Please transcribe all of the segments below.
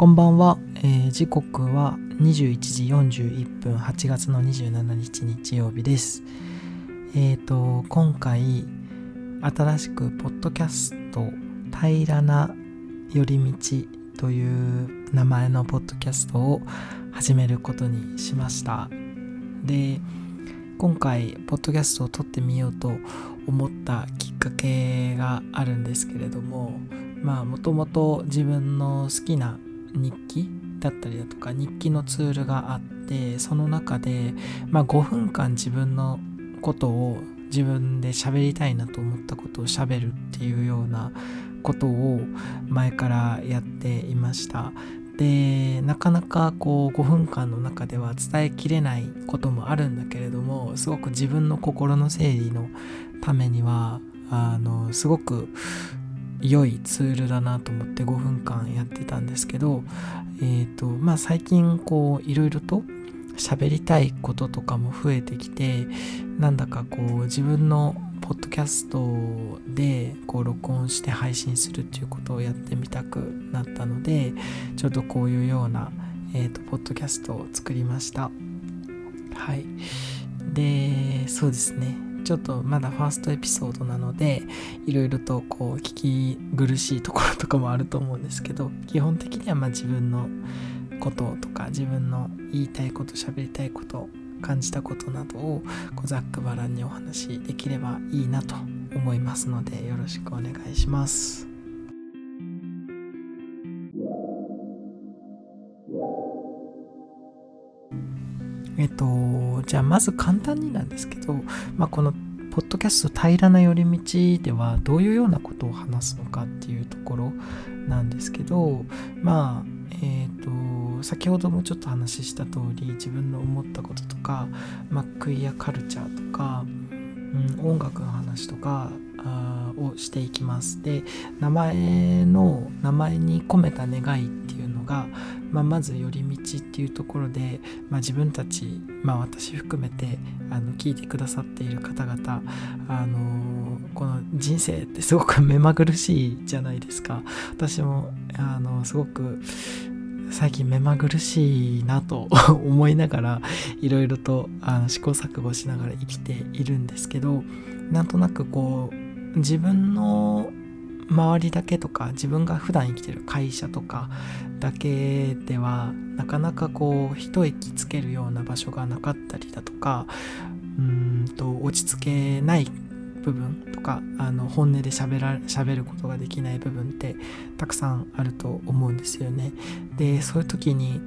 こんばんは、えー時刻は21時41分8月の27日日曜日です。えっ、と今回新しくポッドキャスト平らな寄り道という名前のポッドキャストを始めることにしました。で今回ポッドキャストを撮ってみようと思ったきっかけがあるんですけれどもまあもともと自分の好きな日記だったりだとか日記のツールがあってその中で、まあ、5分間自分のことを自分で喋りたいなと思ったことを喋るっていうようなことを前からやっていました。でなかなかこう5分間の中では伝えきれないこともあるんだけれどもすごく自分の心の整理のためにはあのすごく良いツールだなと思って5分間やってたんですけどえっ、とまあ最近こういろいろと喋りたいこととかも増えてきてなんだかこう自分のポッドキャストでこう録音して配信するっていうことをやってみたくなったのでちょっとこういうような、えー、とポッドキャストを作りました。はい。でそうですね。ちょっとまだファーストエピソードなのでいろいろとこう聞き苦しいところとかもあると思うんですけど基本的にはまあ自分のこととか自分の言いたいこと喋りたいこと感じたことなどをこうざっくばらんにお話しできればいいなと思いますのでよろしくお願いします。えっと、じゃあまず簡単になんですけど、まあ、このポッドキャスト平らな寄り道ではどういうようなことを話すのかっていうところなんですけどまあえっ、と先ほどもちょっと話した通り自分の思ったこととか、まあ、クイアカルチャーとか、うん、音楽の話とかあをしていきます。で名前の名前に込めた願いっていうのが、まあ、まず寄り道っていうところで、まあ、自分たち、まあ、私含めてあの聞いてくださっている方々、あのこの人生ってすごく 目まぐるしいじゃないですか。私もあのすごく最近目まぐるしいなと 思いながらいろいろとあの試行錯誤しながら生きているんですけどなんとなくこう自分の周りだけとか自分が普段生きてる会社とかだけではなかなかこう一息つけるような場所がなかったりだとかうーんと落ち着けない部分とかあの本音で喋ら喋ることができない部分ってたくさんあると思うんですよね。でそういう時に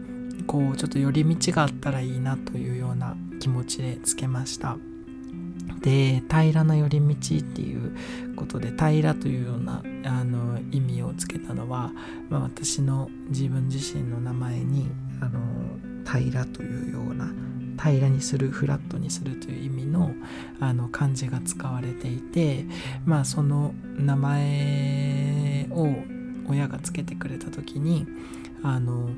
こうちょっと寄り道があったらいいなというような気持ちでつけました。で平らな寄り道っていうことで平らというようなあの意味をつけたのは、まあ、私の自分自身の名前にあの平らというような平らにするフラットにするという意味のあの漢字が使われていてまあその名前を親がつけてくれた時にあの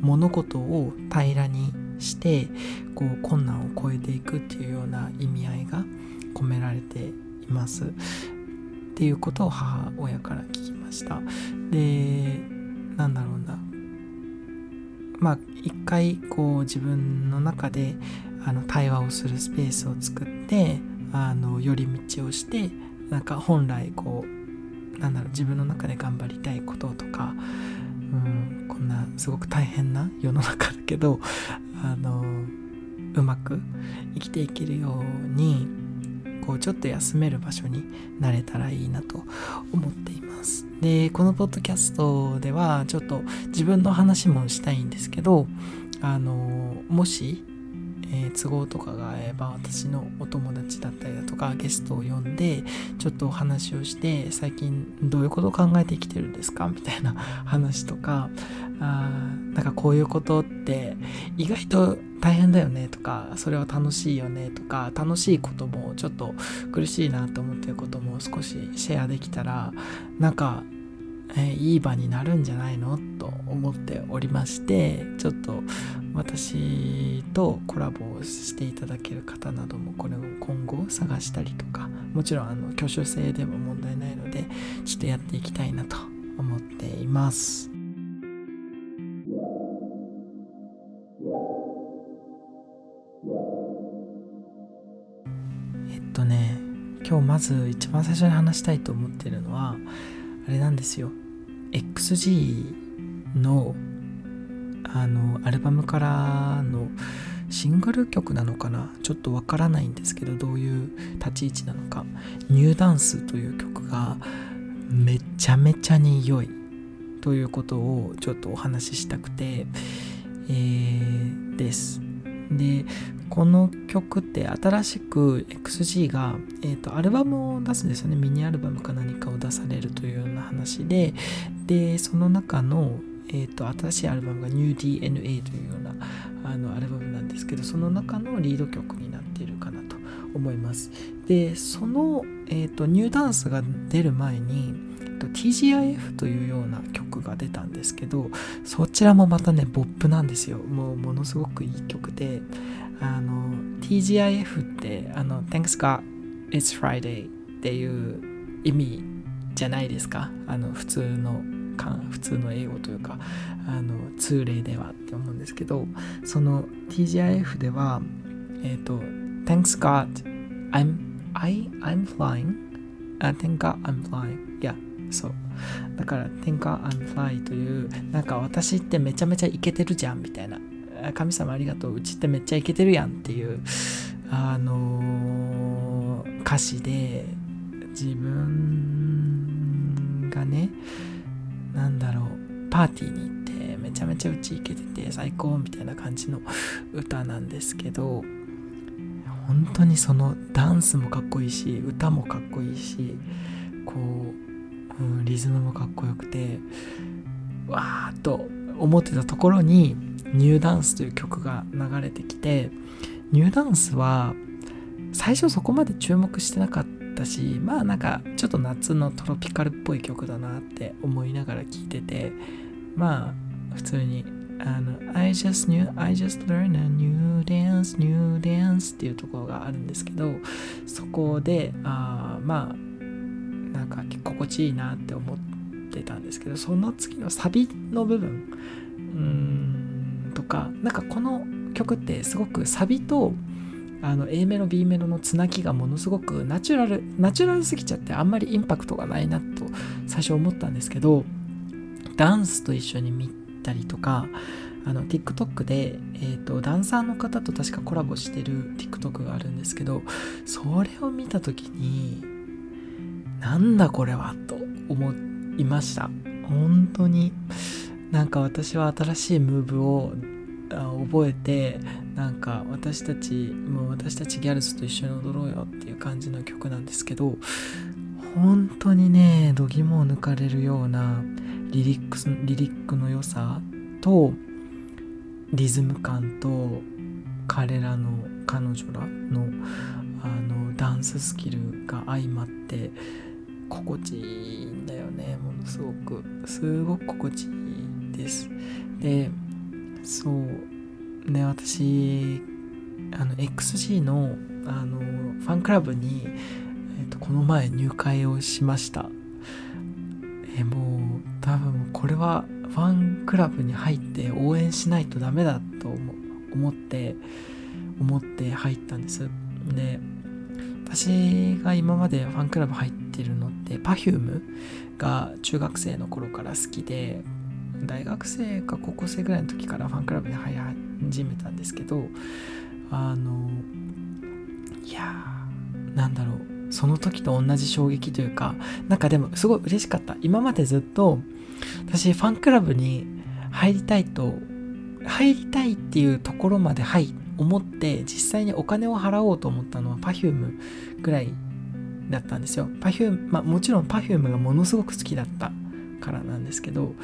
物事を平らにしてこう困難を越えていくっていうような意味合いがています。っていうことを母親から聞きました。でなんだろうな。まあ一回こう自分の中であの対話をするスペースを作ってあの寄り道をしてなんか本来こうなんだろう自分の中で頑張りたいこととかうんこんなすごく大変な世の中だけどあのうまく生きていけるようにこうちょっと休める場所になれたらいいなと思っています。でこのポッドキャストではちょっと自分の話もしたいんですけどあのもし、えー都合とかが合えば私のお友達だったりだとかゲストを呼んでちょっとお話をして最近どういうことを考えてきてるんですか？みたいな 話とかあなんかこういうことって意外と大変だよねとかそれは楽しいよねとか楽しいこともちょっと苦しいなと思ってることも少しシェアできたらなんか、えいい場になるんじゃないの？と思っておりましてちょっと私とコラボをしていただける方などもこれを今後探したりとかもちろんあの挙手制でも問題ないのでちょっとやっていきたいなと思っています。えっとね今日まず一番最初に話したいと思ってるのはあれなんですよ XG のあのアルバムからのシングル曲なのかな？ちょっとわからないんですけどどういう立ち位置なのか「ニューダンス」という曲がめちゃめちゃに良いということをちょっとお話ししたくて、えー、です。でこの曲って新しく XG が、えーと、アルバムを出すんですよね。ミニアルバムか何かを出されるというような話ででその中の、えーと、新しいアルバムが New DNA というようなあのアルバムなんですけどその中のリード曲になっているかなと思います。でその、えーと、ニューダンスが出る前に TGIF というような曲が出たんですけどそちらもまたねポップなんですよ。もうものすごくいい曲であの TGIF ってあの Thanks God It's Friday っていう意味じゃないですか？あの普通の普通の英語というかあの通例ではって思うんですけどその TGIF ではえっ、ー、と Thanks God I'm I I'm flying、uh, Thank God I'm flying. Yeah そうだから Thank God I'm flying というなんか私ってめちゃめちゃイケてるじゃんみたいな。神様ありがとう。うちってめっちゃイケてるやんっていうあのー、歌詞で自分がねなんだろう。パーティーに行ってめちゃめちゃうちイケてて最高みたいな感じの歌なんですけど本当にそのダンスもかっこいいし歌もかっこいいしこう、うん、リズムもかっこよくてわーっと思ってたところにニューダンスという曲が流れてきてニューダンスは最初そこまで注目してなかったしまあなんかちょっと夏のトロピカルっぽい曲だなって思いながら聴いててまあ普通にあの I just knew I just learned a new dance new dance っていうところがあるんですけどそこであまあなんか心地いいなって思ってたんですけどその次のサビの部分うんとかなんかこの曲ってすごくサビとあの A メロ B メロのつなぎがものすごくナチュラルナチュラルすぎちゃってあんまりインパクトがないなと最初思ったんですけどダンスと一緒に見たりとかあの TikTok で、えーと、ダンサーの方と確かコラボしてる TikTok があるんですけどそれを見た時になんだこれはと思いました。本当に。なんか私は新しいムーブを覚えてなんか私たちもう私たちギャルズと一緒に踊ろうよっていう感じの曲なんですけど本当にね度肝を抜かれるようなリリックスリリックの良さとリズム感と彼らの彼女らのあのダンススキルが相まって心地いいんだよね。ものすごくすごく心地いいです。でそう。ね私あの XG のあのファンクラブに、えーと、この前入会をしました。えー、もう多分これはファンクラブに入って応援しないとダメだと思って思って入ったんです。で私が今までファンクラブ入ってるのって Perfume が中学生の頃から好きで大学生か高校生ぐらいの時からファンクラブに入り始めたんですけどあのいやーなんだろう。その時と同じ衝撃というかなんかでもすごい嬉しかった。今までずっと私ファンクラブに入りたいと入りたいっていうところまで入思って実際にお金を払おうと思ったのは Perfume ぐらいだったんですよ。Perfume まあもちろん Perfume がものすごく好きだった。からなんですけど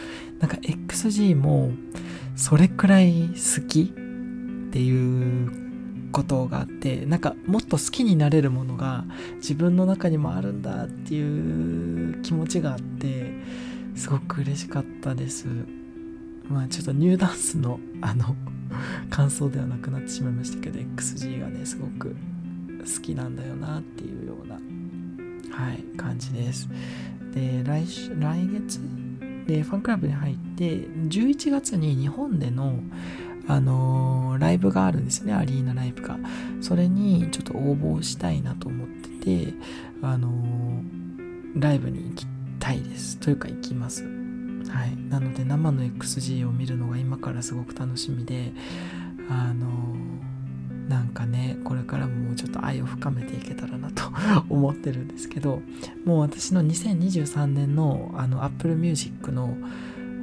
なんか XG もそれくらい好きっていうことがあってなんかもっと好きになれるものが自分の中にもあるんだっていう気持ちがあってすごく嬉しかったです。まあちょっとニューダンスの あの感想ではなくなってしまいましたけど XG がねすごく好きなんだよなっていうようなはい感じです。で来来月？でファンクラブに入って11月に日本でのあのー、ライブがあるんですねアリーナライブが。それにちょっと応募したいなと思っててあのライブに行きたいです。というか行きます。はい。なので生の XG を見るのが今からすごく楽しみであのなんかねこれからもちょっと愛を深めていけたらなと 思ってるんですけどもう私の2023年のあの Apple Music の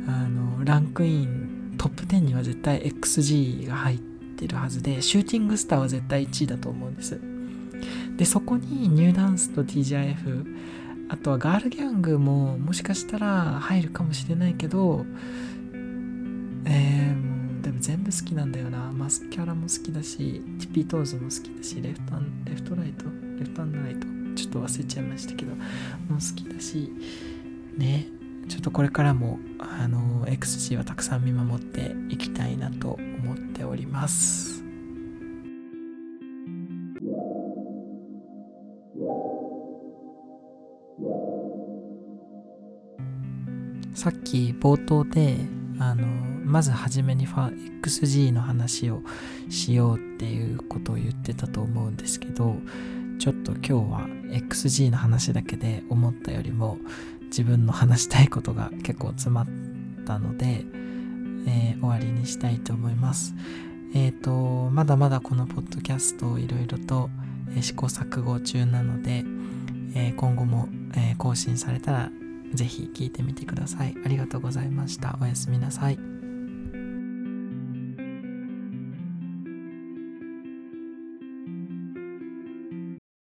あのランクイントップ10には絶対 XG が入ってるはずでシューティングスターは絶対1位だと思うんです。でそこに NEW DANCE と TGIF あとは GRL GVNG ももしかしたら入るかもしれないけど、全部好きなんだよな。 MASCARA も好きだし TIPPY TOES も好きだし left left right left and right。ちょっと忘れちゃいましたけども好きだしね。ちょっとこれからもあの XG はたくさん見守っていきたいなと思っております。さっき冒頭であのまず初めに XG の話をしようっていうことを言ってたと思うんですけどちょっと今日は XG の話だけで思ったよりも自分の話したいことが結構詰まったので、えー、終わりにしたいと思います。えっ、ー、と、まだまだこのポッドキャストをいろいろと、試行錯誤中なので、え今後も、え更新されたらぜひ聞いてみてください。ありがとうございました。おやすみなさい。